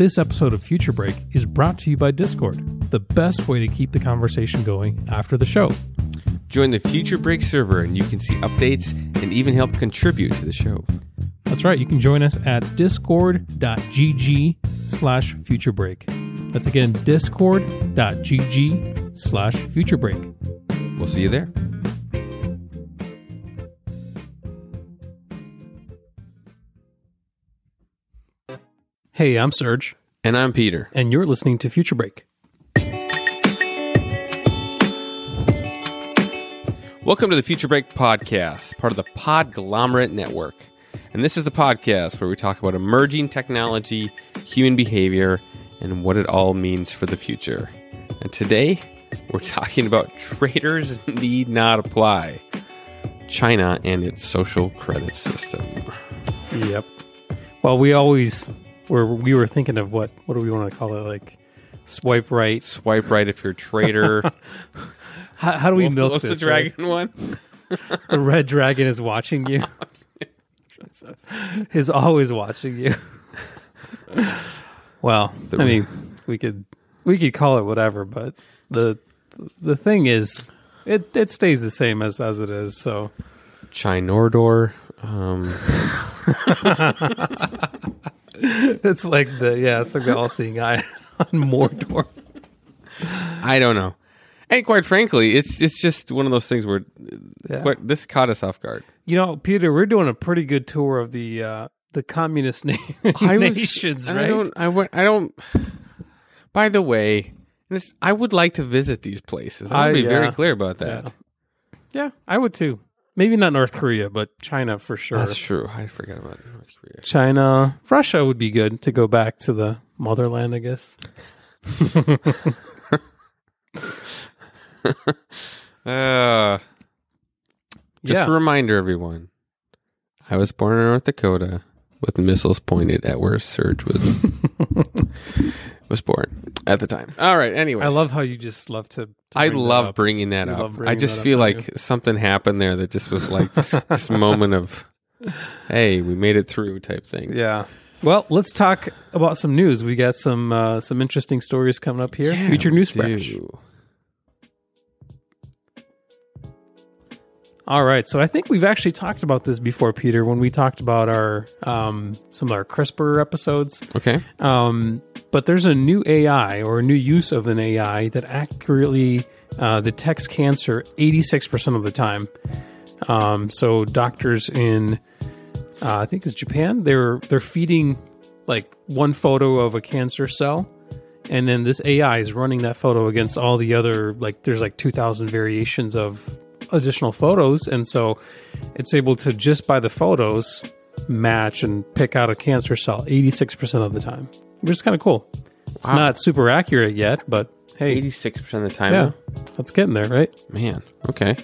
This episode of Future Break is brought to you by Discord, the best way to keep the conversation going after the show. Join the Future Break server and you can see updates and even help contribute to the show. That's right, you can join us at discord.gg slash futurebreak. That's again discord.gg slash futurebreak. We'll see you there. Hey, I'm Serge, And I'm Peter. and you're listening to Future Break. Welcome to the Future Break podcast, part of the Podglomerate Network. And this is the podcast where we talk about emerging technology, human behavior, and what it all means for the future. And today, we're talking about traitors need not apply. China and its social credit system. Yep. Well, we always were we were thinking of what what do we want to call it like swipe right. Swipe right if you're a traitor. How, how do we milk What's the this? right? dragon one? The red dragon is watching you. is always watching you. well, I mean, we could we could call it whatever, but the the thing is, it it stays the same as as it is. So Chinordor. Um, it's like the yeah, it's like the all seeing eye on Mordor. I don't know. And quite frankly, it's it's just one of those things where Yeah. quite, this caught us off guard. You know, Peter, we're doing a pretty good tour of the uh the communist na- I was- nations, I right? don't. I went. I don't. By the way, this, I would like to visit these places. I want to be very clear about that. Yeah, I would too. Maybe not North Korea, but China for sure. That's true. I forgot about North Korea. China, Russia would be good to go back to the motherland, I guess. Uh, just yeah. a reminder, everyone. I was born in North Dakota with missiles pointed at where Serge was was born at the time. All right. Anyway, I love how you just love to. to I bring that love up. bringing that You up. love I just that up, feel don't like something happened there that just was like this, this moment of, hey, we made it through type thing. Yeah. Well, let's talk about some news. We got some uh, some interesting stories coming up here. Yeah, Future we news flash. All right. So I think we've actually talked about this before, Peter, when we talked about our um, some of our CRISPR episodes. Okay. Um, but there's a new AI or a new use of an AI that accurately uh, detects cancer 86% of the time. Um, so doctors in, uh, I think it's Japan, they're they're feeding like one photo of a cancer cell, and then this AI is running that photo against all the other like there's like 2,000 variations of additional photos, and so it's able to just by the photos match and pick out a cancer cell 86% of the time which is kind of cool. It's Wow. not super accurate yet, but hey, 86% of the time. yeah, that's getting there, right? Man, okay.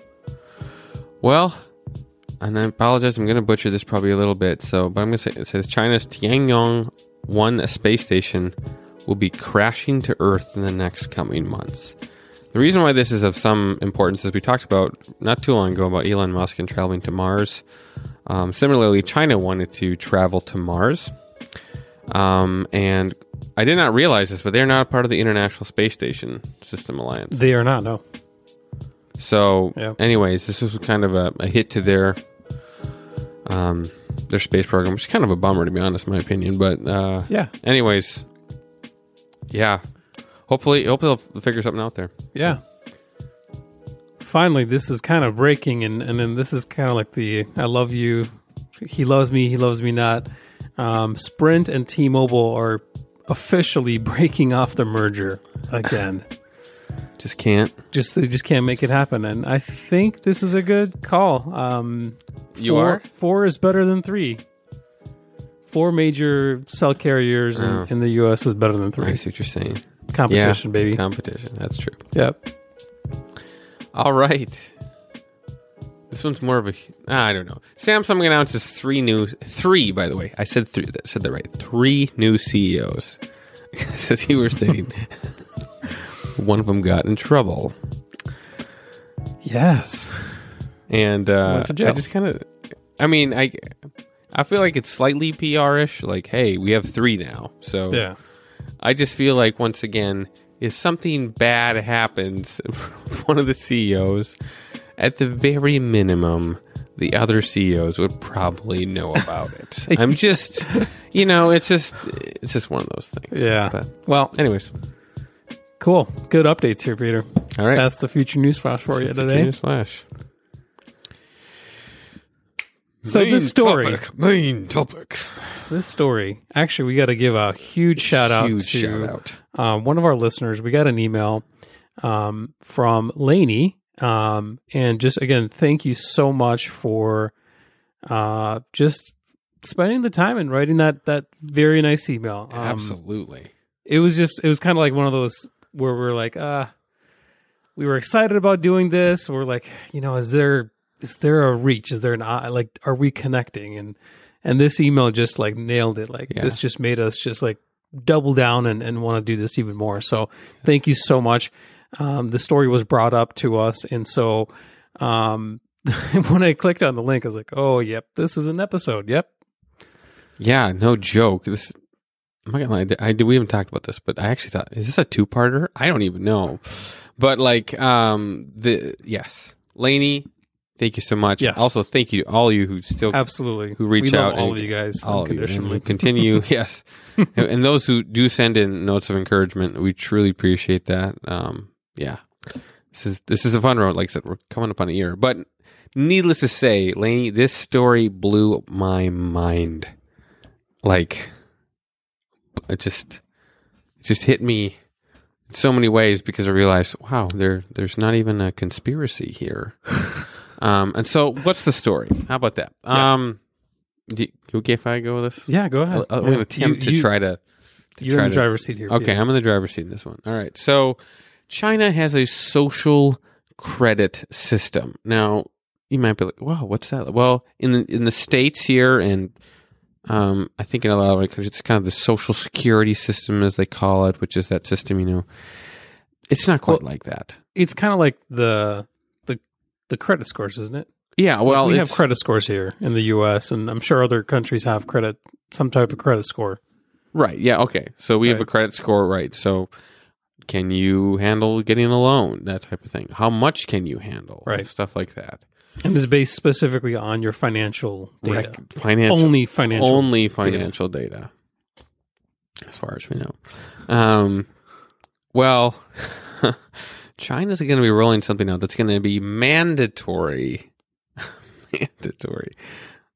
Well, and I apologize, I'm going to butcher this probably a little bit. So, but I'm going to say it says China's Tiangong 1 space station will be crashing to Earth in the next coming months. The reason why this is of some importance is we talked about not too long ago about Elon Musk and traveling to Mars. Um, similarly, China wanted to travel to Mars. Um, and I did not realize this, but they're not part of the International Space Station System Alliance. They are not, no. So, Yeah. anyways, this was kind of a, a hit to their um, their space program, which is kind of a bummer to be honest, in my opinion. But uh, Yeah, anyways, yeah. Hopefully, hopefully they'll figure something out there. yeah. Finally, this is kind of breaking, and and then this is kind of like the "I love you," he loves me, he loves me not. Um, Sprint and T-Mobile are officially breaking off the merger again. Just can't. just they just can't make it happen, and I think this is a good call. Um, You four, are? four is better than three. Four major cell carriers in, Oh. in the U.S. is better than I three. see what you're saying. Competition, yeah, baby. Competition. That's true. yep. All right. This one's more of a. ah, I don't know. Samsung announces three new. Three, by the way. I said three. Said that right. Three new CEOs. As you were stating, one of them got in trouble. Yes. and uh, Went to jail. I just kind of, I mean, I, I feel like it's slightly PR-ish. Like, hey, we have three now, so Yeah. I just feel like once again, if something bad happens with one of the CEOs, at the very minimum, the other CEOs would probably know about it. I'm just, you know, it's just, it's just one of those things. Yeah. But, well, anyways, cool. Good updates here, Peter. all right. That's the future news flash for you today. News flash. So this story, main topic. This story, actually, we got to give a huge shout out Huge to shout out. um, one of our listeners. We got an email um, from Lainey, um, and just again, thank you so much for uh, just spending the time and writing that that very nice email. Um, Absolutely. it was just it was kind of like one of those where we're like uh we were excited about doing this we're like you know is there is there a reach is there an eye like are we connecting and and this email just like nailed it like Yeah. this just made us just like double down and, and want to do this even more so thank you so much um the story was brought up to us and so um when i clicked on the link i was like oh yep this is an episode yep Yeah, no joke. This I'm not gonna lie. I we haven't talked about this, but I actually thought, is this a two parter? I don't even know. But like, um, the yes, Lainey, thank you so much. Yes. Also, thank you to all you who still absolutely Who reach we out all and- of you guys all of you unconditionally continue. yes, and, those who do send in notes of encouragement, we truly appreciate that. Um, yeah, this is this is a fun road. Like I said, we're coming up on a year, but needless to say, Lainey, this story blew my mind. Like, it just it just hit me in so many ways because I realized, wow, there there's not even a conspiracy here. um, and so, what's the story? How about that? Yeah. Um, do you, okay if I go with this? yeah go ahead I'm going to attempt to you- try to. to You're try in the to- driver's seat here. Okay, Peter. I'm in the driver's seat in this one. All right. So China has a social credit system. Now, you might be like, "Wow, what's that?" Well, in the in the states here and um, I think in a lot of countries, it's kind of the social security system, as they call it, which is that system. You know, it's not quite Well- like that. It's kind of like the the credit scores, isn't it? Yeah. Well, we have credit scores here in the U.S., and I'm sure other countries have credit, some type of credit score. Right. Yeah. Okay. So we have a credit score. Right. So can you handle getting a loan? That type of thing. How much can you handle? Right. Stuff like that. And is based specifically on your financial data. Rec- financial. Only financial. only financial data. as far as we know. Um, well, China's going to be rolling something out that's going to be mandatory, mandatory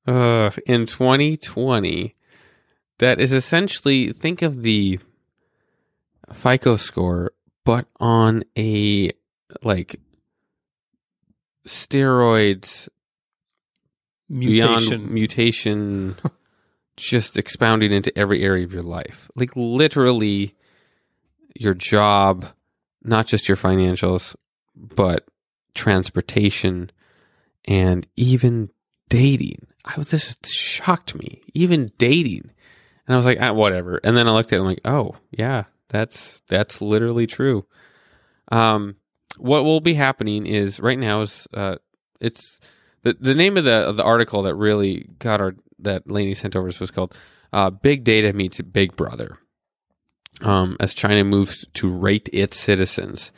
uh, in 2020. That is essentially think of the FICO score, but on a like steroids mutation. beyond mutation just expounding into every area of your life like literally your job not just your financials but transportation and even dating. I was this shocked me. Even dating. And i was like ah, whatever. And then i looked at it and I'm like oh yeah that's that's literally true. Um what will be happening is right now is uh it's the the name of the of the article that really got our that Lainey sent over was called uh, "Big Data Meets Big Brother." Um, as China moves to rate its citizens,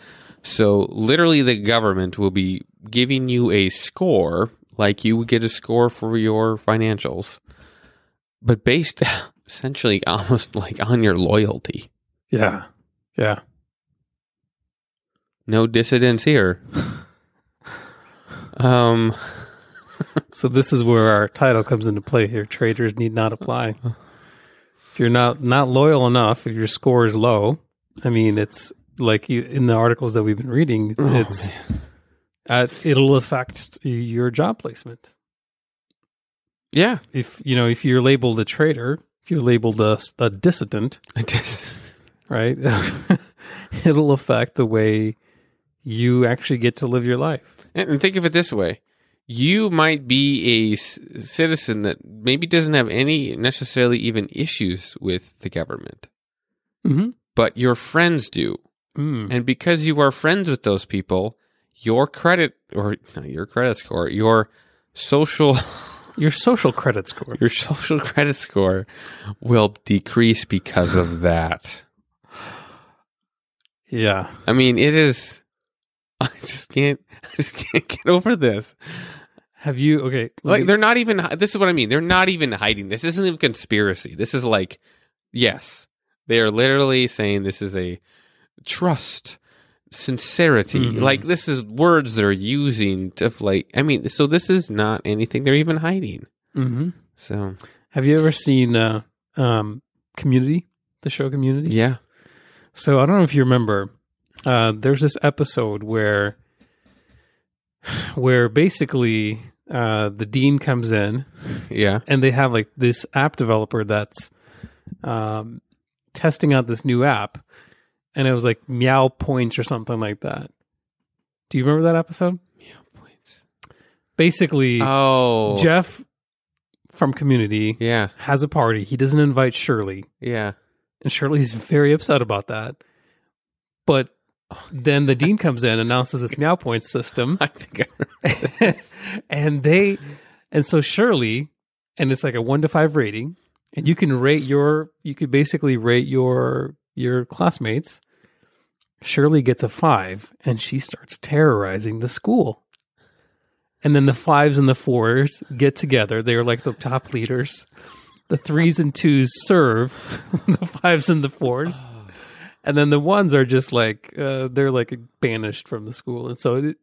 so literally the government will be giving you a score, like you would get a score for your financials, but based essentially almost like on your loyalty. Yeah. Yeah. No dissidents here. um. So this is where our title comes into play here. Traitors need not apply. If you're not not loyal enough, if your score is low, I mean, it's like you in the articles that we've been reading. It's uh, it'll affect your job placement. Yeah. If you know, if you're labeled a traitor, if you're labeled a, a dissident, right? it'll affect the way you actually get to live your life. And think of it this way you might be a c- citizen that maybe doesn't have any necessarily even issues with the government, Mm-hmm. but your friends do. Mm. And because you are friends with those people, your credit or not your credit score, your social Your social credit score. your social credit score will decrease because of that. Yeah. I mean, it is. I just can't. I just can't get over this. Have you okay? Like me- they're not even. This is what I mean. They're not even hiding. This isn't even conspiracy. This is like, yes, they are literally saying this is a trust, sincerity. Mhm. Like this is words they're using to like. I mean, so this is not anything they're even hiding. Mhm. So Have you ever seen uh, um, Community, the show Community? yeah, So I don't know if you remember. Uh, there's this episode where, where basically uh, the dean comes in yeah, and they have like this app developer that's um, testing out this new app, and it was like Meow Points or something like that. Do you remember that episode? Meow points. Basically, Oh, Jeff from Community yeah, has a party. He doesn't invite Shirley, yeah. and Shirley's very upset about that. But then the dean comes in, announces this Meow Points system, I think I this. and they, and so Shirley, and it's like a one to five rating, and you can rate your, you could basically rate your your classmates. Shirley gets a five, and she starts terrorizing the school. And then the fives and the fours get together. They're like the top leaders. The threes and twos serve the fives and the fours. Oh. And then the ones are just like, uh, they're like banished from the school. And so it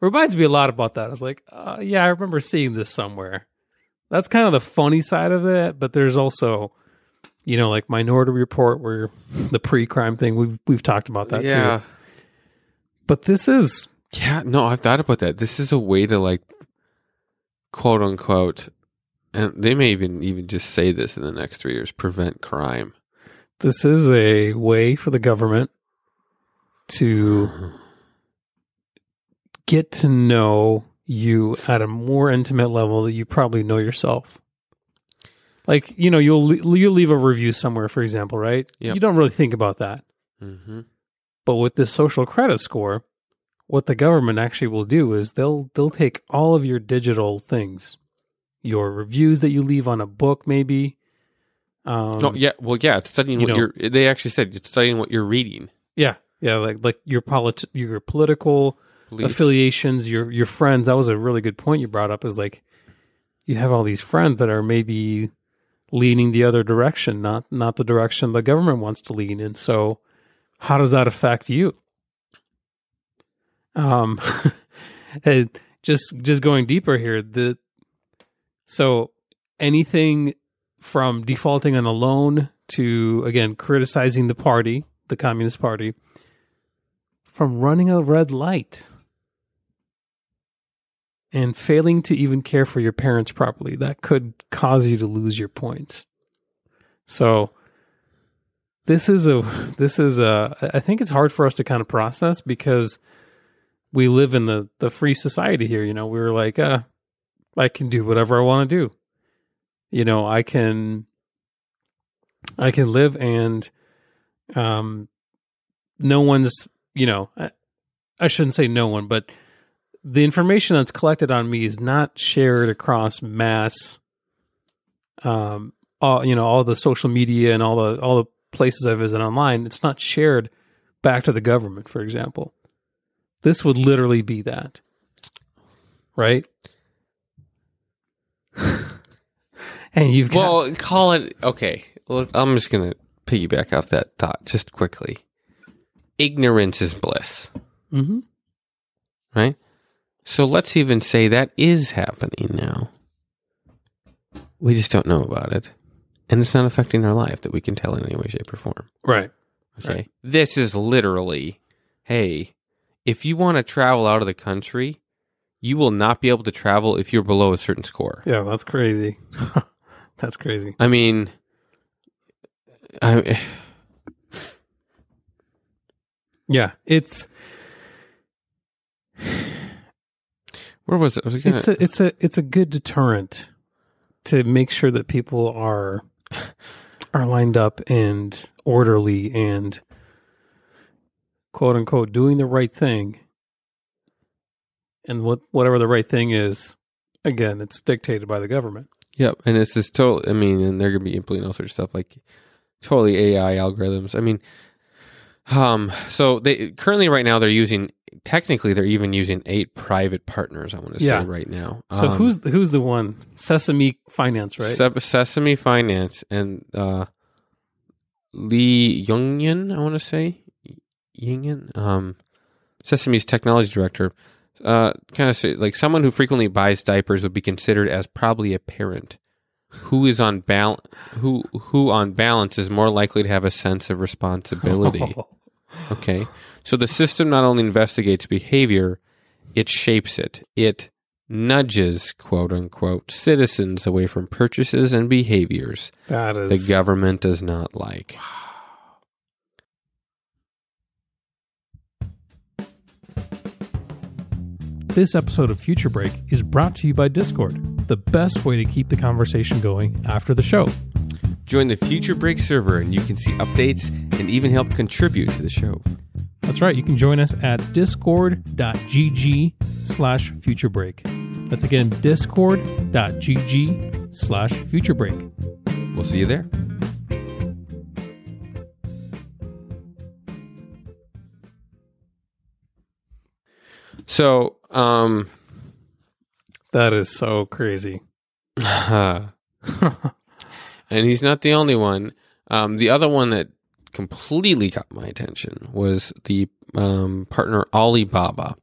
reminds me a lot about that. I was like, uh, yeah, I remember seeing this somewhere. That's kind of the funny side of it. But there's also, you know, like Minority Report, where the pre-crime thing. We've we've talked about that yeah. too. But this is Yeah, no, I've thought about that. This is a way to like quote unquote and they may even even just say this in the next three years, prevent crime. This is a way for the government to get to know you at a more intimate level that you probably know yourself. Like you know, you'll you'll leave a review somewhere, for example, right? Yep. You don't really think about that, hmm but with this social credit score, what the government actually will do is they'll they'll take all of your digital things, your reviews that you leave on a book, maybe. Um, no, yeah, well, yeah, it's studying you what know- you're. They actually said it's studying what you're reading. yeah, yeah, like like your polit- your political Beliefs. affiliations, your your friends. That was a really good point you brought up. Is like you have all these friends that are maybe leaning the other direction, not not the direction the government wants to lean in. So, how does that affect you? Um, and just just going deeper here, the so anything from defaulting on a loan to again criticizing the party, the Communist Party, from running a red light and failing to even care for your parents properly. That could cause you to lose your points. So this is a this is a i think it's hard for us to kind of process because we live in the the free society here you know? We were like uh i can do whatever i want to do you know i can i can live and um no one's you know I, I shouldn't say no one but the information that's collected on me is not shared across mass um all you know all the social media and all the all the places i visit online. It's not shared back to the government for example. This would literally be that. Right and you've got Well, call it okay. Well, I'm just gonna piggyback off that thought just quickly. Ignorance is bliss, Mhm. right? So let's even say that is happening now. We just don't know about it, and it's not affecting our life that we can tell in any way, shape, or form. right Okay, Right. this is literally, hey, if you want to travel out of the country, you will not be able to travel if you're below a certain score. yeah that's crazy that's crazy I mean, I. yeah it's Where was it? Was gonna, it's a it's a it's a good deterrent to make sure that people are are lined up and orderly and quote unquote doing the right thing and what whatever the right thing is again it's dictated by the government Yep, and it's just total. I mean, and they're gonna be implementing all sorts of stuff like totally AI algorithms. I mean, Um, so they currently right now they're using technically they're even using eight private partners. I want to Yeah. say right now. So Um, who's who's the one? Sesame Finance, right? Se- Sesame Finance and uh, Lee Youngyan, I want to say Youngyan, um, Sesame's technology director. Uh, kind of say, like someone who frequently buys diapers would be considered as probably a parent who is on bal- who who on balance is more likely to have a sense of responsibility. Okay. So the system not only investigates behavior, it shapes it. It nudges, quote unquote, citizens away from purchases and behaviors that is the government does not like. This episode of Future Break is brought to you by Discord, the best way to keep the conversation going after the show. Join the Future Break server and you can see updates and even help contribute to the show. That's right, you can join us at discord.gg slash futurebreak. That's again discord.gg slash futurebreak. We'll see you there. So, um, That is so crazy. and he's not the only one. Um, the other one that completely got my attention was the um, partner Alibaba,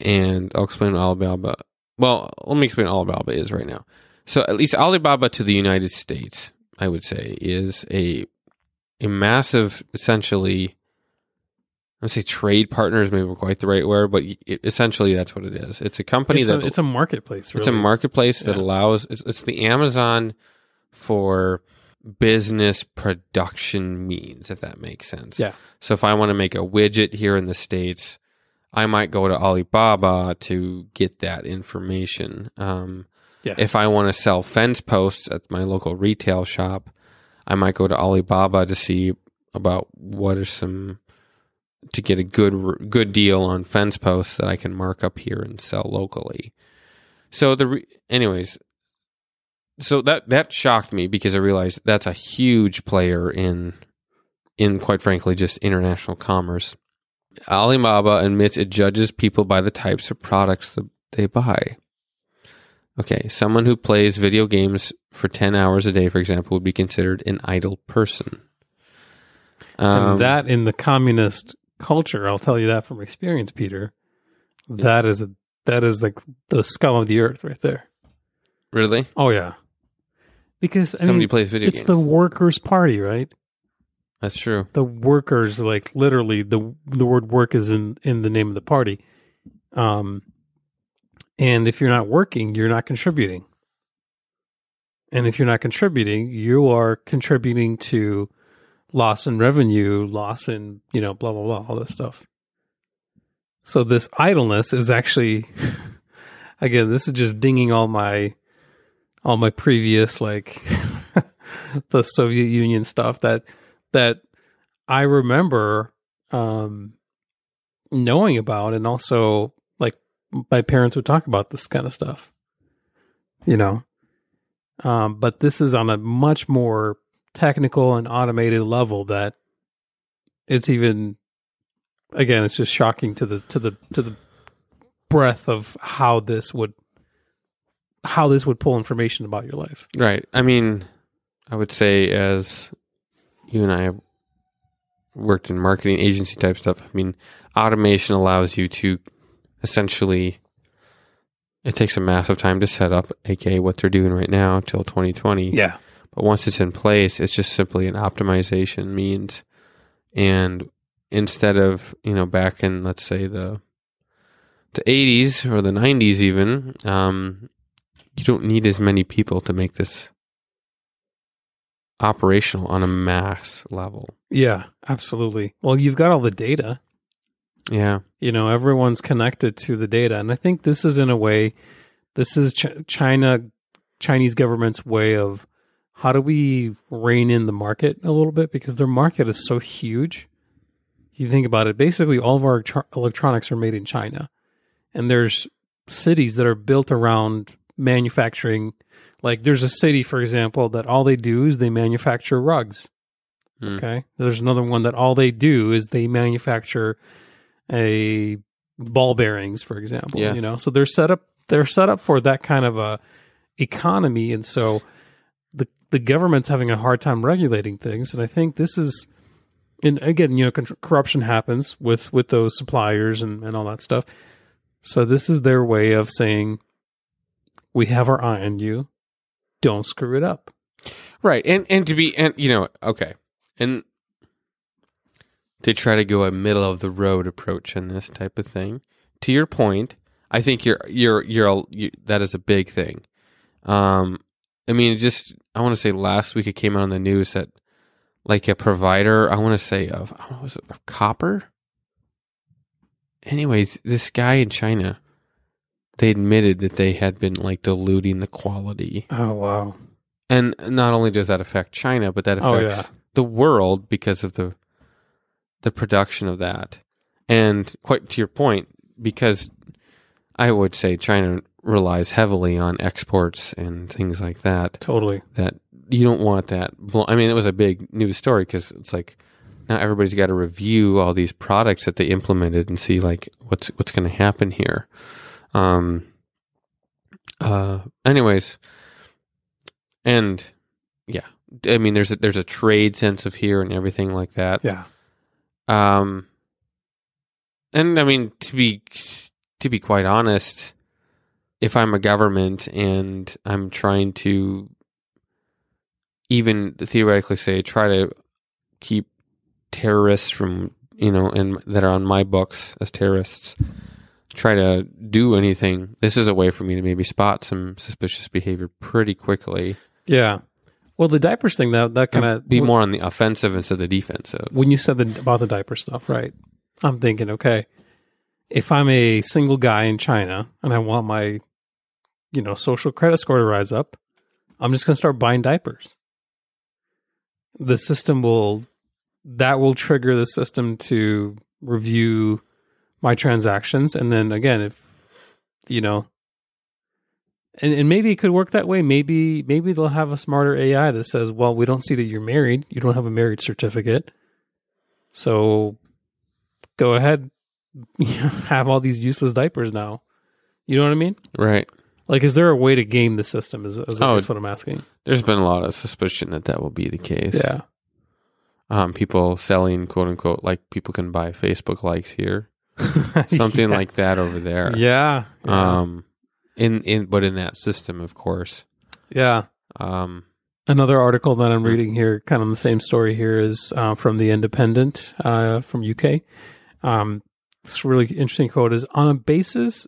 and I'll explain what Alibaba. Well, let me explain what Alibaba is right now. So, at least Alibaba to the United States, I would say, is a a massive, essentially. I would say trade partners maybe quite the right word, but it, essentially that's what it is. It's a company It's that a, it's a marketplace, really. it's a marketplace that Yeah. allows it's, it's the Amazon for business production means, if that makes sense. Yeah. So if I want to make a widget here in the States, I might go to Alibaba to get that information. Um, Yeah. If I want to sell fence posts at my local retail shop, I might go to Alibaba to see about what are some to get a good good deal on fence posts that I can mark up here and sell locally. So the re- anyways, so that that shocked me because I realized that's a huge player in in quite frankly just international commerce. Alibaba admits it judges people by the types of products that they buy. Okay, someone who plays video games for 10 hours a day, for example, would be considered an idle person. Um, and that in the communist culture, I'll tell you that from experience, Peter. That is a that is like the scum of the earth right there. really? Oh yeah. Because I Somebody mean, plays video it's games. the workers' party, right? That's true. The workers, like literally, the the word "work" is in in the name of the party. Um, and if you're not working, you're not contributing. And if you're not contributing, you are contributing to loss in revenue, loss in you know, blah blah blah, all this stuff. So this idleness is actually, again, this is just dinging all my all my previous like the Soviet Union stuff that that I remember um knowing about and also like my parents would talk about this kind of stuff. You know. Um but this is on a much more technical and automated level that it's even again it's just shocking to the to the to the breadth of how this would how this would pull information about your life. Right. I mean, I would say as you and I have worked in marketing agency type stuff, I mean, automation allows you to essentially it takes a massive time to set up, aka what they're doing right now till 2020. Yeah. But once it's in place, it's just simply an optimization means. And instead of, you know, back in let's say the the 80s or the 90s even, um, you don't need as many people to make this operational on a mass level. Yeah, absolutely. Well, you've got all the data. Yeah. You know, everyone's connected to the data, and I think this is in a way, this is Ch- China, Chinese government's way of how do we rein in the market a little bit because their market is so huge. You think about it, basically all of our tr- electronics are made in China, and there's cities that are built around manufacturing. Like there's a city, for example, that all they do is they manufacture rugs. Mm. Okay. There's another one that all they do is they manufacture a ball bearings, for example. Yeah. You know, so they're set up they're set up for that kind of a economy, and so the government's having a hard time regulating things. And I think this is, and again, you know, corruption happens with with those suppliers and and all that stuff. So this is their way of saying, we have our eye on you. Don't screw it up. Right. And and to be and you know, okay. And they try to go a middle of the road approach in this type of thing. To your point, I think you're you're you're you, that is a big thing. Um I mean, just I want to say last week it came out on the news that like a provider, I want to say of know, was it of copper? Anyways, this guy in China, they admitted that they had been like diluting the quality Oh wow. and not only does that affect China, but that Oh, affects yeah. the world because of the the production of that. And quite to your point, because I would say China relies heavily on exports and things like that. Totally. That you don't want that. I mean, it was a big news story because it's like now everybody's got to review all these products that they implemented and see like what's what's going to happen here. Um. Uh. Anyways, and yeah, I mean, there's a, there's a trade sense of here and everything like that. Yeah. Um, and I mean to be to be quite honest, if I'm a government and I'm trying to even theoretically say try to keep terrorists from you know and that are on my books as terrorists try to do anything this is a way for me to maybe spot some suspicious behavior pretty quickly Yeah. Well, the diapers thing that that kind of be more on the offensive instead of the defensive when you said the, about the diaper stuff, right? I'm thinking, okay, if I'm a single guy in China and I want my, you know, social credit score to rise up, I'm just going to start buying diapers. The system will, that will trigger the system to review my transactions. And then again, if, you know, and, and maybe it could work that way. Maybe maybe they'll have a smarter AI that says, "Well, we don't see that you're married. You don't have a marriage certificate, so go ahead, have all these useless diapers now." You know what I mean? right Like, is there a way to game the system? Is, is Oh, that's what I'm asking? there's been a lot of suspicion that that will be the case Yeah, um, people selling quote unquote like people can buy Facebook likes here, something Yeah. like that over there. yeah, yeah. Um, in in but in that system, of course. yeah. Um, Another article that I'm reading here, kind of the same story here, is uh, from the Independent uh, from UK. Um, this really interesting quote is on a basis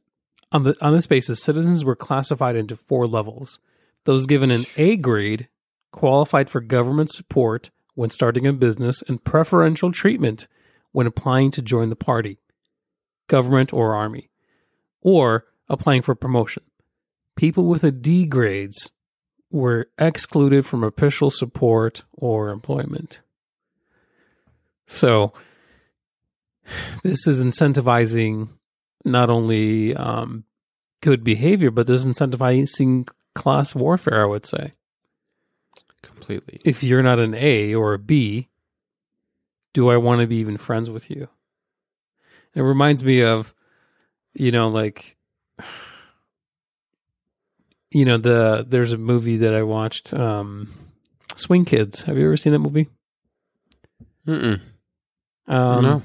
on the on this basis, citizens were classified into four levels. Those given an A grade qualified for government support when starting a business and preferential treatment when applying to join the party, government or army, or applying for promotion. People with a D grades were excluded from official support or employment. So, this is incentivizing not only um, good behavior, but this incentivizing class warfare, I would say. completely. If you're not an A or a B, do I want to be even friends with you? It reminds me of, you know, like, you know, the there's a movie that I watched, um, Swing Kids. Have you ever seen that movie? Mm-mm. Um, No.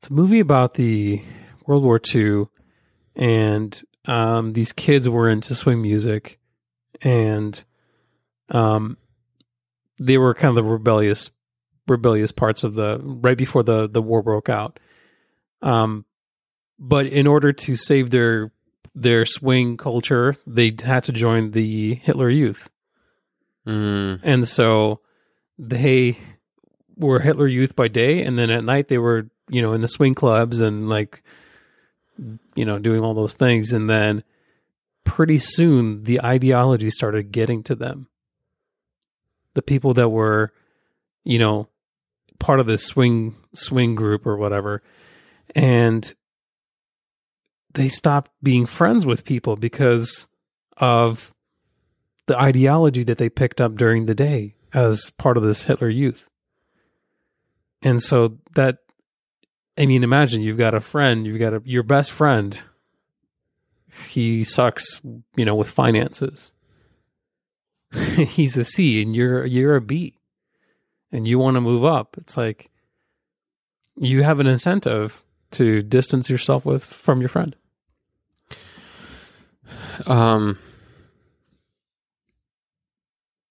It's a movie about the World War II, and um, these kids were into swing music, and um, they were kind of the rebellious, rebellious parts of the right before the the war broke out. Um, but in order to save their their swing culture, they had to join the Hitler Youth. Mm. And so they were Hitler Youth by day, and then at night they were, you know, in the swing clubs and like, you know, doing all those things. And then pretty soon the ideology started getting to them. The people that were, you know, part of this swing swing group or whatever, and they stopped being friends with people because of the ideology that they picked up during the day as part of this Hitler Youth. And so that, I mean, imagine you've got a friend, you've got a, your best friend. He sucks, you know, with finances. He's a C and you're you're a B, and you want to move up. It's like you have an incentive to distance yourself with from your friend. Um,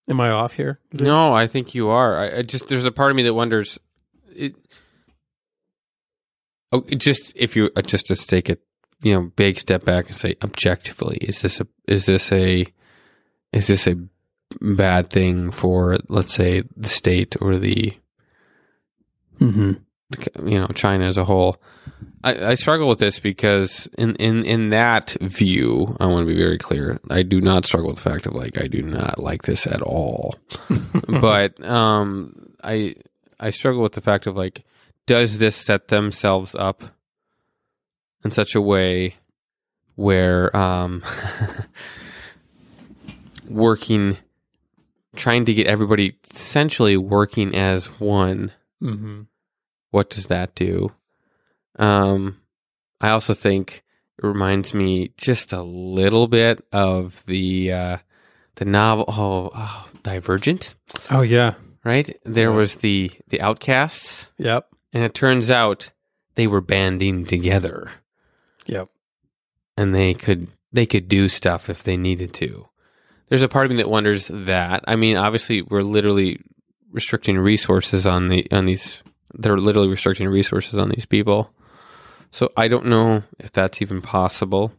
Am I off here? no, I think you are. I, I just there's a part of me that wonders. It, oh, just if you uh, just to take a you know big step back and say objectively, is this a is this a is this a bad thing for let's say the state or the Mm-hmm. you know China as a whole. I, I struggle with this because in, in in that view, I want to be very clear. I do not struggle with the fact of like I do not like this at all. but um, I I struggle with the fact of like, does this set themselves up in such a way where um, working, trying to get everybody essentially working as one Mm-hmm. what does that do? Um, I also think it reminds me just a little bit of the uh, the novel oh, oh, Divergent, Oh yeah. right? There Yeah. was the the Outcasts, Yep. And it turns out they were banding together, Yep. and they could they could do stuff if they needed to. There's a part of me that wonders that. I mean, obviously, we're literally restricting resources on the on these. They're literally restricting resources on these people. So I don't know if that's even possible.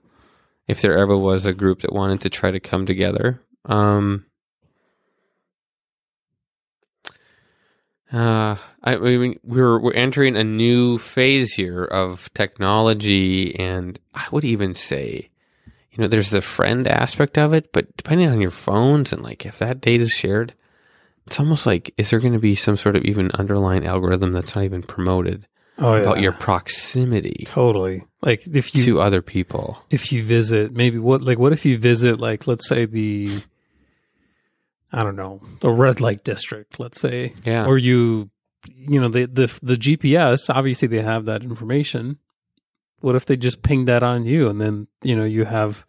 If there ever was a group that wanted to try to come together, um, uh, I mean, we're we're entering a new phase here of technology, and I would even say, you know, there's the friend aspect of it, but depending on your phones and like if that data is shared, it's almost like is there going to be some sort of even underlying algorithm that's not even promoted Oh yeah. about your proximity totally. Like if you to other people? if you visit maybe what like what if you visit like let's say the I don't know the red light district let's say Yeah. or you you know the the the GPS obviously they have that information. What if they just ping that on you and then you know you have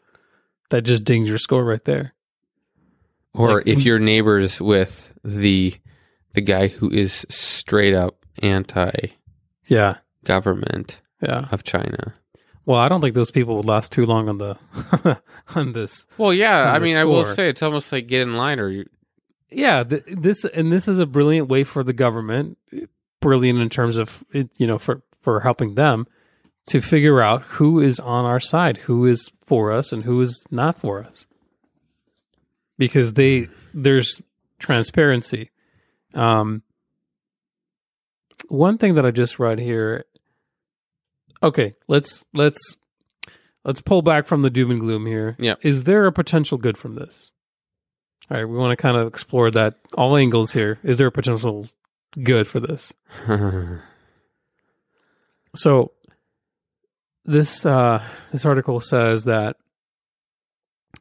that just dings your score right there. Or Like- if you're neighbors with the the guy who is straight up anti Yeah, government yeah. of China. Well, I don't think those people would last too long on the on this. Well, yeah, I mean, I will say it's almost like get in line or you, Yeah, th- this and this is a brilliant way for the government, brilliant in terms of it, you know for for helping them to figure out who is on our side, who is for us, and who is not for us. Because they there's transparency. Um, one thing that I just read here. Okay, let's let's let's pull back from the doom and gloom here. Yeah. Is there a potential good from this? All right, we want to kind of explore that all angles here. Is there a potential good for this? So this uh, this article says that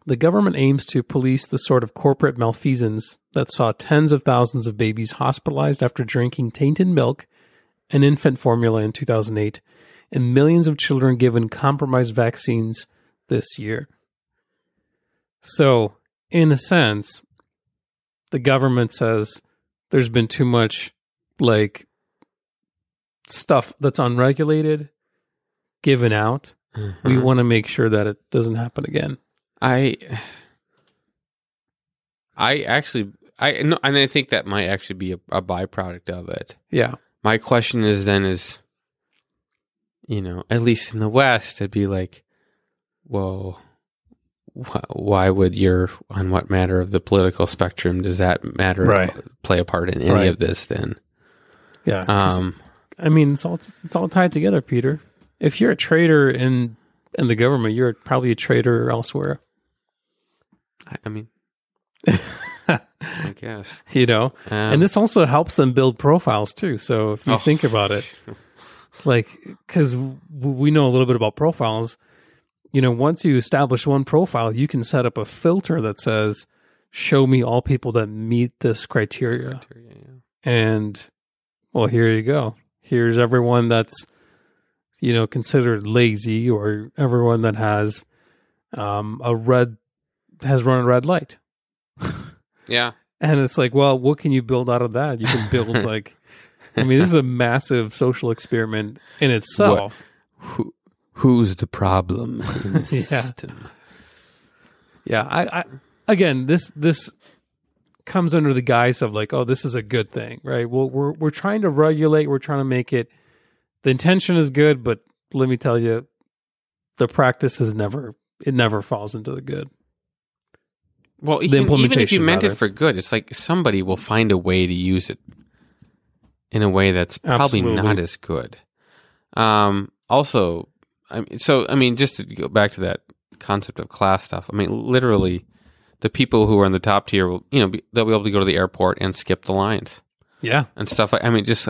the government aims to police the sort of corporate malfeasance that saw tens of thousands of babies hospitalized after drinking tainted milk and infant formula in 2008 and millions of children given compromised vaccines this year. So, in a sense, the government says there's been too much like stuff that's unregulated given out. We Mhm. want to make sure that it doesn't happen again. I I actually I no, and I think that might actually be a, a byproduct of it. Yeah. My question is then is you know, at least in the West, it'd be like, well, wh- why would your on what matter of the political spectrum does that matter Right. play a part in any Right. of this then? Yeah. Um, I mean, it's all it's all tied together, Peter. If you're a traitor in in the government, you're probably a traitor elsewhere. I, I mean, I guess. You know, Um, and this also helps them build profiles too. So if you Oh. think about it, like because we know a little bit about profiles, you know, once you establish one profile, you can set up a filter that says show me all people that meet this criteria. Criteria, yeah. And well, here you go. Here's everyone that's you know considered lazy or everyone that has um, a red has run a red light. Yeah. And it's like, well, what can you build out of that? You can build like I mean, this is a massive social experiment in itself. Who, who's the problem in the Yeah. system? Yeah, I, I again, this this comes under the guise of like, oh, this is a good thing, right? Well, we're we're trying to regulate, we're trying to make it. The intention is good, but let me tell you, the practice is never it never falls into the good. Well, even, even if you implementation, meant rather. it for good, it's like somebody will find a way to use it in a way that's probably Absolutely. not as good. Um, also, I mean, so I mean, just to go back to that concept of class stuff. I mean, literally, the people who are in the top tier will, you know, be, they'll be able to go to the airport and skip the lines Yeah, and stuff. Like, I mean, just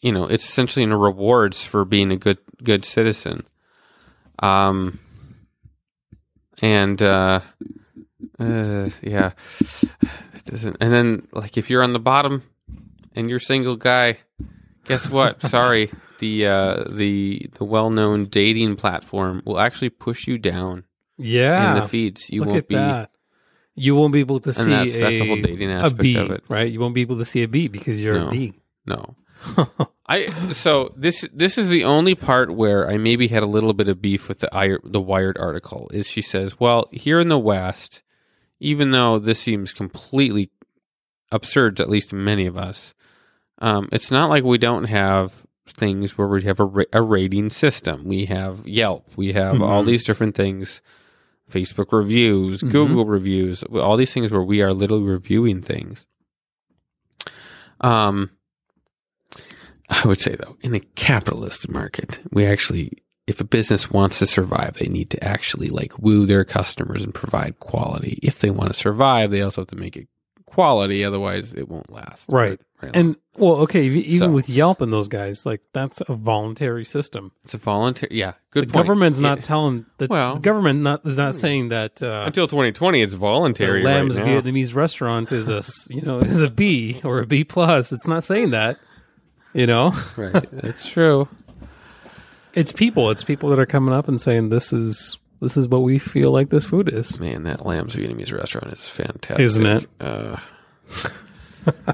you know, it's essentially in rewards for being a good good citizen. Um, and uh, uh, yeah, it doesn't. And then, like, if you're on the bottom and you're single guy, guess what? Sorry, the uh, the the well known dating platform will actually push you down yeah. in the feeds. You Look won't be. that. You won't be able to see that's- a, that's the whole dating aspect B, of it. right? You won't be able to see a B because you're No. a D. No. I so this this is the only part where I maybe had a little bit of beef with the the Wired article is she says, well, here in the West, even though this seems completely absurd to at least many of us, um, it's not like we don't have things where we have a, ra- a rating system. We have Yelp, we have all Mhm. these different things, Facebook reviews, Mhm. Google reviews, all these things where we are literally reviewing things. Um, I would say though, in a capitalist market, we actually, if a business wants to survive, they need to actually like woo their customers and provide quality. If they want to survive, they also have to make it quality. Otherwise, it won't last. Right. Right. And well, okay, even So- with Yelp and those guys, like that's a voluntary system. it's a voluntary. Yeah. Good the point. government's not Yeah. telling the, Well- the government not is not saying that uh, until 2020. It's voluntary. Lamb's right. Vietnamese restaurant is a you know is a B or a B plus. It's not saying that. You know, right. That's true. it's people. It's people that are coming up and saying this is this is what we feel like this food is. Man, that Lamb's Vietnamese restaurant is fantastic, Isn't it? Uh,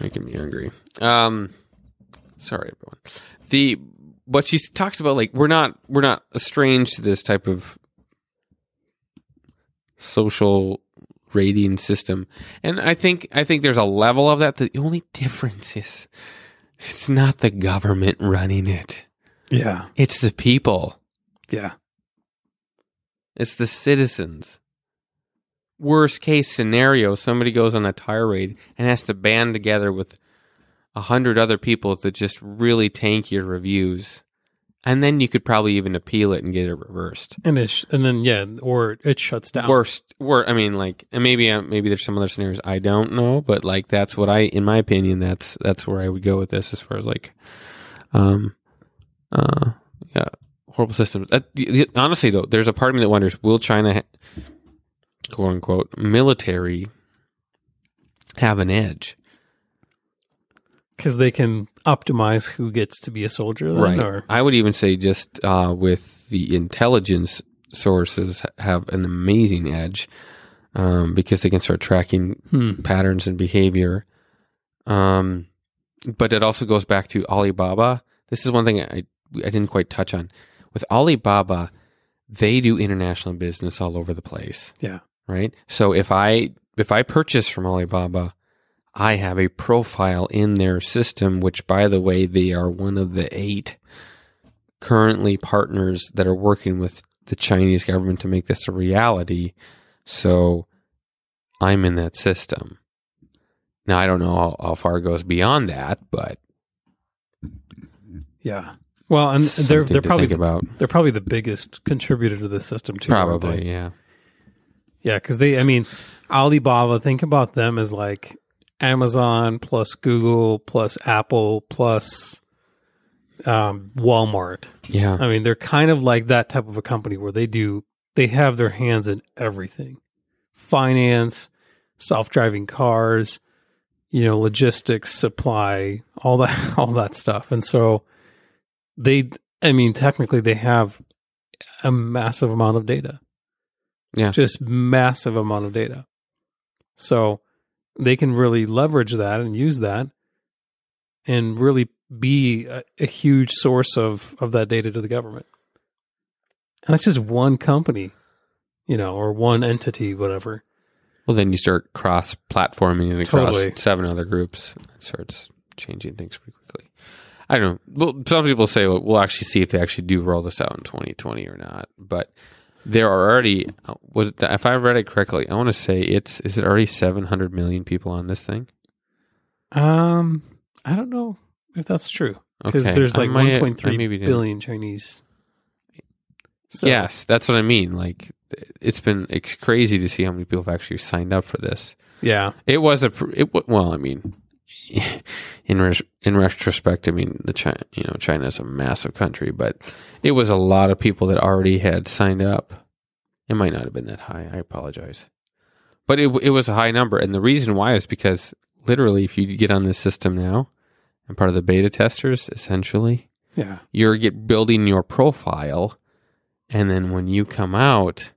making me hungry. Um, sorry, everyone. The but she talks about like we're not we're not estranged to this type of social rating system, and I think I think there's a level of that. The only difference is it's not the government running it; Yeah, it's the people. yeah, It's the citizens. Worst case scenario, somebody goes on a tirade and has to band together with a hundred other people to just really tank your reviews. And then you could probably even appeal it and get it reversed. and it sh- and then yeah, or it shuts down. Worst, wor I mean, like, and maybe, uh, maybe there's some other scenarios I don't know, but like, that's what I, in my opinion, that's that's where I would go with this as far as like, um, uh, yeah, horrible systems. Uh, the, the, honestly, though, there's a part of me that wonders: Will China, ha- quote unquote, military have an edge? because they can optimize who gets to be a soldier. Then, right. Or I would even say just uh, with the intelligence sources have an amazing edge um, because they can start tracking hmm. patterns and behavior. Um, but it also goes back to Alibaba. This is one thing I I didn't quite touch on. With Alibaba, they do international business all over the place, yeah, right? So if I if I purchase from Alibaba, I have a profile in their system, which by the way, they are one of the eight currently partners that are working with the Chinese government to make this a reality. So I'm in that system. Now I don't know how, how far it goes beyond that, but yeah. Well, and they're they're probably about. they're probably the biggest contributor to the system too. Probably, yeah. Yeah, because they, I mean, Alibaba, think about them as like Amazon plus Google plus Apple plus um, Walmart. Yeah. I mean, they're kind of like that type of a company where they do, they have their hands in everything finance, self-driving cars, you know, logistics, supply, all that all that stuff. And so they I mean technically they have a massive amount of data. Yeah. Just massive amount of data. So they can really leverage that and use that and really be a, a huge source of of that data to the government. And that's just one company, you know, or one entity, whatever. Well, then you start cross platforming it across Totally. seven other groups. It starts changing things pretty quickly. I don't know. Well, some people say well, we'll actually see if they actually do roll this out in 2020 or not. But there are already, was it- if I read it correctly, I want to say it's is it already 700 million people on this thing? Um, I don't know if that's true because Okay, there's like might- I 1.3 maybe didn't. billion Chinese. So, yes, that's what I mean. Like it's been it's crazy to see how many people have actually signed up for this. Yeah. It was a it well, I mean, in res- in retrospect, I mean the China you know China is a massive country, but it was a lot of people that already had signed up. It might not have been that high. I apologize, but it it was a high number, and the reason why is because literally, if you get on this system now, and part of the beta testers, essentially, Yeah. you're get building your profile, and then when you come out,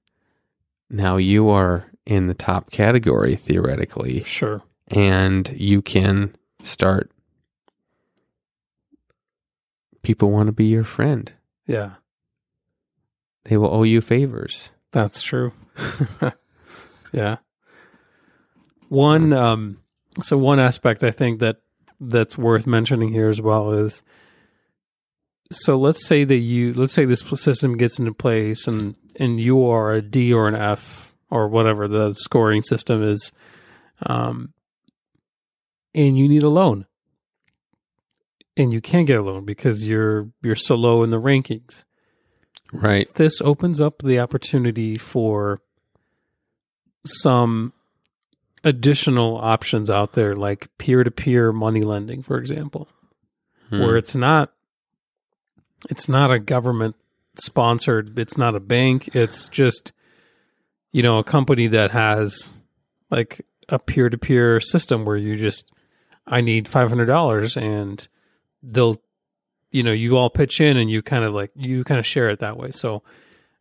now you are in the top category theoretically Sure. And you can start people want to be your friend Yeah. they will owe you favors That's true. yeah. One um so one aspect I think that that's worth mentioning here as well is so let's say that you let's say this system gets into place and and you are a D or an F or whatever the scoring system is um and you need a loan. And you can't get a loan because you're you're so low in the rankings. Right. This opens up the opportunity for some additional options out there like peer-to-peer money lending for example Hmm. where it's not it's not a government sponsored it's not a bank it's just you know a company that has like a peer-to-peer system where you just i need $500 and they'll you know you all pitch in and you kind of like you kind of share it that way so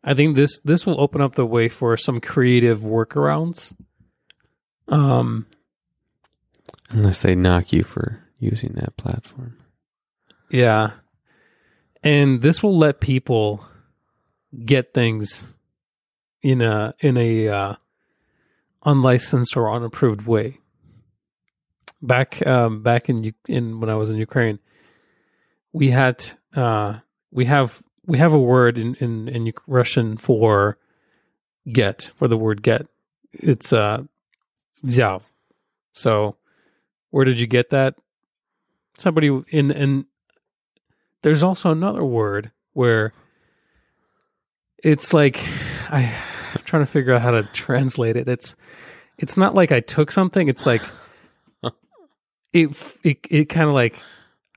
i think this this will open up the way for some creative workarounds um unless they knock you for using that platform Yeah. And this will let people get things in a in a uh, unlicensed or unapproved way Back um, back in U- in when I was in Ukraine, we had uh, we have we have a word in in in Uk- Russian for get for the word get. It's uh взял. So where did you get that? Somebody in in there's also another word where it's like I, I'm trying to figure out how to translate it. It's it's not like I took something. It's like it it it kind of like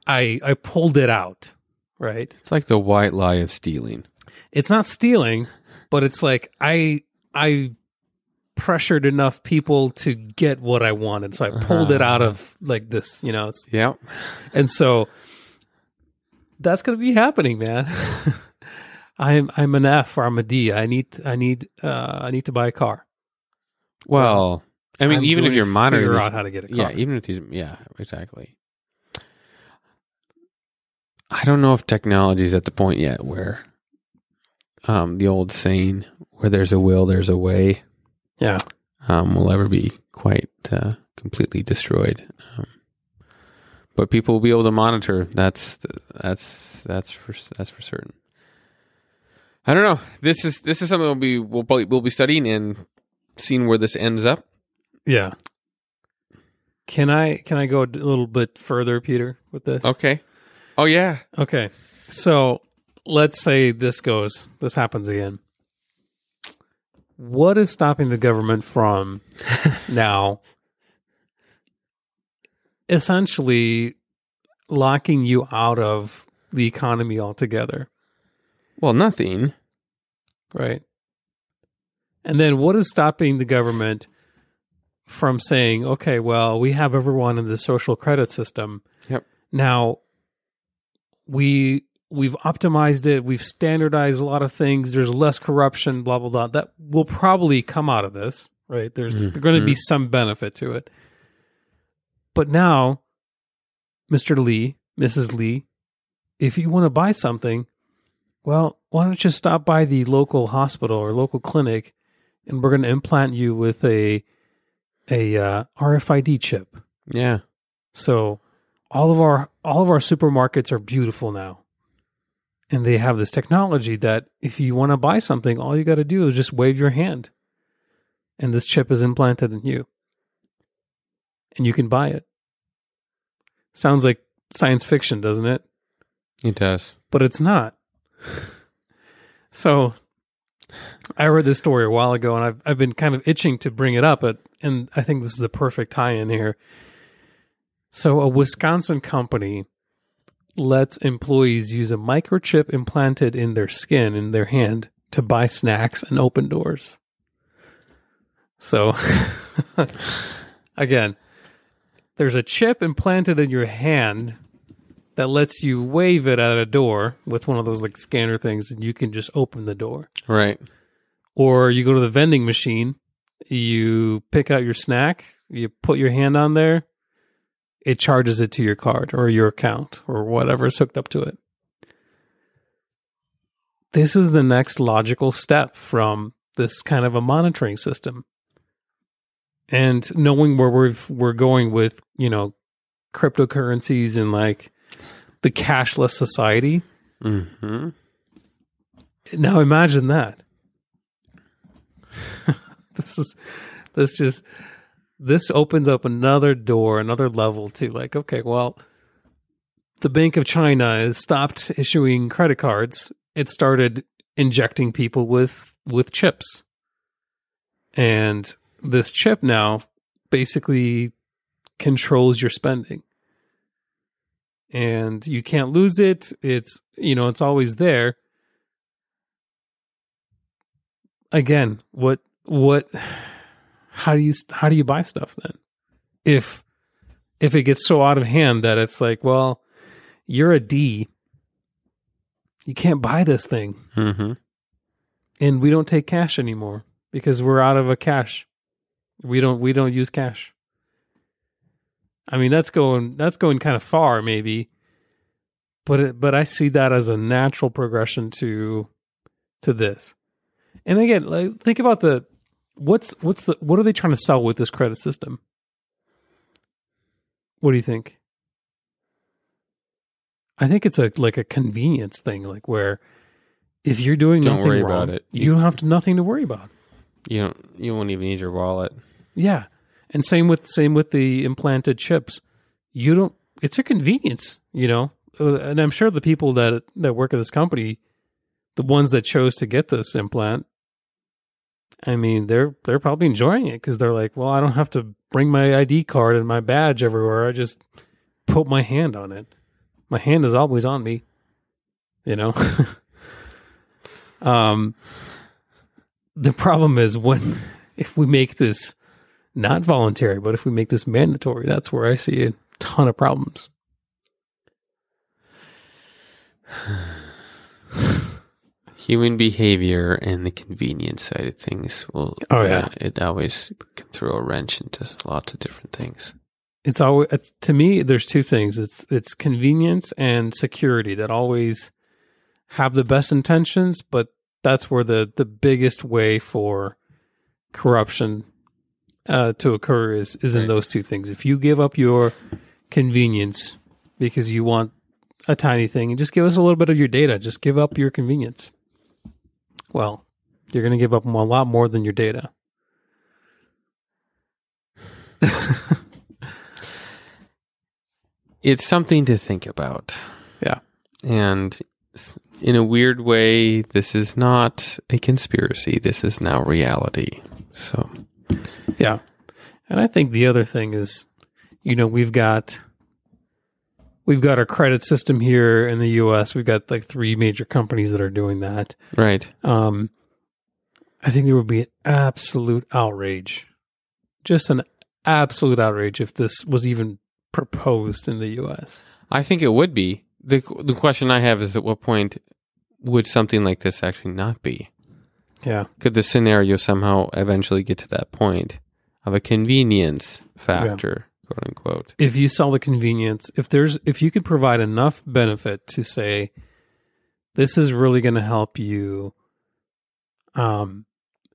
I I pulled it out, right? it's like the white lie of stealing It's not stealing, but it's like I I pressured enough people to get what I wanted, so I pulled it out of like this, you know. It's yep and so that's going to be happening, man. I'm I'm an F or I'm a D. I need I need uh I need to buy a car. well i mean I'm even if you're monitoring figure these- out how to get yeah even if these yeah exactly i don't know if technology is at the point yet where um the old saying where there's a will there's a way yeah, um, will ever be quite uh, completely destroyed. Um, but people will be able to monitor. That's that's that's for that's for certain. I don't know. This is this is something we'll be we'll probably, we'll be studying and seeing where this ends up. Yeah. Can I can I go a little bit further, Peter, with this? Okay. Oh yeah. Okay. So let's say this goes, this happens again. What is stopping the government from now essentially locking you out of the economy altogether? Well, nothing. Right. And then what is stopping the government from saying, okay, well, we have everyone in the social credit system. Yep. Now we we've optimized it, we've standardized a lot of things, there's less corruption, blah blah blah. That will probably come out of this, right? There's Mhm. going to be some benefit to it. But now, Mr. Lee, Mrs. Lee, if you want to buy something, well, why don't you stop by the local hospital or local clinic and we're going to implant you with a a uh, RFID chip. Yeah. So all of our all of our supermarkets are beautiful now. And they have this technology that if you want to buy something, all you got to do is just wave your hand. And this chip is implanted in you. And you can buy it. Sounds like science fiction, doesn't it? It does. But it's not. So I read this story a while ago and I've I've been kind of itching to bring it up, but and I think this is the perfect tie-in here. So a Wisconsin company lets employees use a microchip implanted in their skin in their hand to buy snacks and open doors. So again, there's a chip implanted in your hand that lets you wave it at a door with one of those like scanner things and you can just open the door. Right. Or you go to the vending machine, you pick out your snack, you put your hand on there, it charges it to your card or your account or whatever is hooked up to it. This is the next logical step from this kind of a monitoring system. And knowing where we're we're going with, you know, cryptocurrencies and like the cashless society. hmm Now imagine that. this is this just this opens up another door, another level to like, okay, well, the Bank of China has stopped issuing credit cards. It started injecting people with with chips. And this chip now basically controls your spending. And you can't lose it. It's you know, it's always there. Again, what what how do you how do you buy stuff then? If if it gets so out of hand that it's like, well, you're a D. You can't buy this thing. hmm And we don't take cash anymore because we're out of a cash. We don't we don't use cash. I mean, that's going that's going kind of far maybe. But it, but I see that as a natural progression to to this. And again, like, think about the what's what's the what are they trying to sell with this credit system? What do you think? I think it's a like a convenience thing, like where if you're doing Don't nothing worry wrong, about it. you don't have to, nothing to worry about. You don't. You won't even need your wallet. Yeah, and same with same with the implanted chips. You don't. It's a convenience, you know. Uh, And I'm sure the people that that work at this company, the ones that chose to get this implant, I mean, they're they're probably enjoying it because they're like, well, I don't have to bring my ID card and my badge everywhere. I just put my hand on it. My hand is always on me, you know. um, the problem is when if we make this not voluntary, but if we make this mandatory, that's where I see a ton of problems. Human behavior and the convenience side of things will. Oh, yeah. Uh, it always can throw a wrench into lots of different things. It's always it's, to me. There's two things. It's it's convenience and security that always have the best intentions, but that's where the the biggest way for corruption uh, to occur is is in Right. those two things. If you give up your convenience because you want a tiny thing, and just give us a little bit of your data, just give up your convenience. Well, you're going to give up a lot more than your data. It's something to think about. Yeah. And in a weird way, this is not a conspiracy. This is now reality. So, Yeah. And I think the other thing is, you know, we've got we've got our credit system here in the US. We've got like three major companies that are doing that. right. Um I think there would be an absolute outrage, just an absolute outrage if this was even proposed in the U.S. I think it would be. the The question I have is, at what point would something like this actually not be? Yeah, Could the scenario somehow eventually get to that point of a convenience factor, quote unquote? if you sell the convenience, if there's if you could provide enough benefit to say this is really going to help you um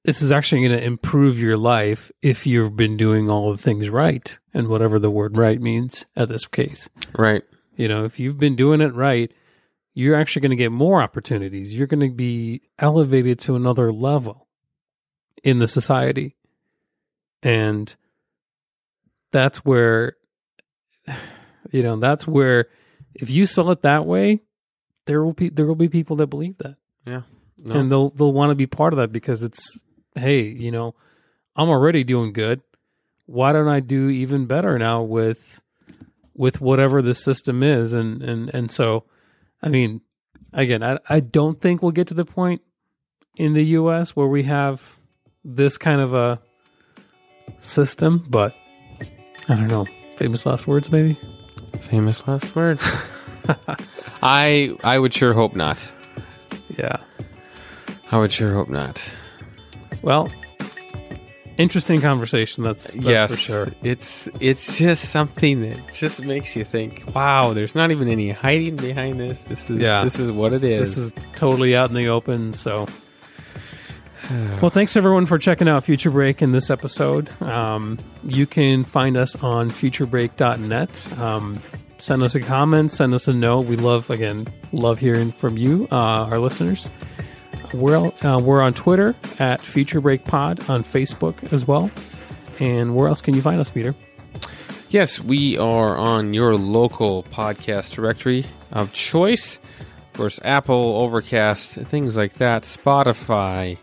this is actually going to improve your life if you've been doing all the things right and whatever the word right means at this case. Right. You know, if you've been doing it right, you're actually going to get more opportunities. You're going to be elevated to another level in the society. And that's where, you know, that's where if you sell it that way, there will be, there will be people that believe that No. and they'll, they'll want to be part of that because it's, Hey, you know, I'm already doing good. Why don't I do even better now with, with whatever the system is and and and so i mean again i i don't think we'll get to the point in the us where we have this kind of a system but i don't know famous last words maybe Famous last words. I I would sure hope not. yeah I would sure hope not. well interesting conversation that's, that's yes, for sure it's it's just something that just makes you think. Wow, there's not even any hiding behind this. This is Yeah. this is what it is. this is totally out in the open so well thanks everyone for checking out future break in this episode. Um, you can find us on futurebreak.net um, send us a comment send us a note. We love again love hearing from you uh, our listeners. We're, uh, we're on twitter at future break pod on facebook as well. And where else can you find us peter? Yes, we are on your local podcast directory of choice. Of course, Apple, Overcast, things like that, Spotify,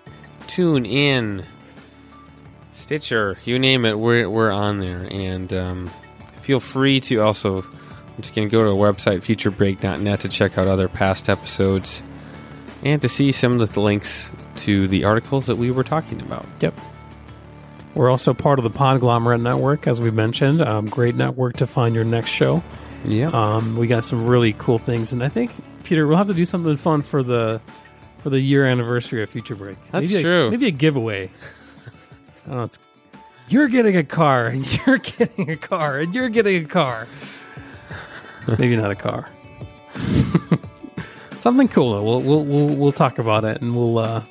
Tune In, Stitcher, you name it, we're, we're on there. And um, feel free to also, once again, go to our website, futurebreak.net, to check out other past episodes and to see some of the links to the articles that we were talking about. Yep. We're also part of the Podglomerate Network, as we mentioned. Um, great network to find your next show. Yeah. Um, we got some really cool things, and I think Peter, we'll have to do something fun for the for the year anniversary of Future Break. That's maybe true. A, maybe a giveaway. I it's, you're getting a car, and you're getting a car, and you're getting a car. maybe not a car. something cool. Though. We'll we'll we'll we'll talk about it, and we'll uh,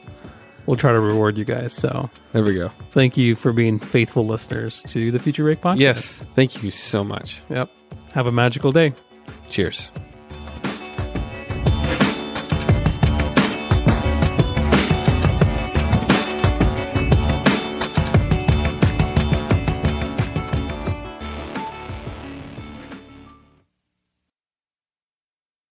we'll try to reward you guys. So there we go. thank you for being faithful listeners to the Future Break podcast. Yes. Thank you so much. Yep. Have a magical day. Cheers.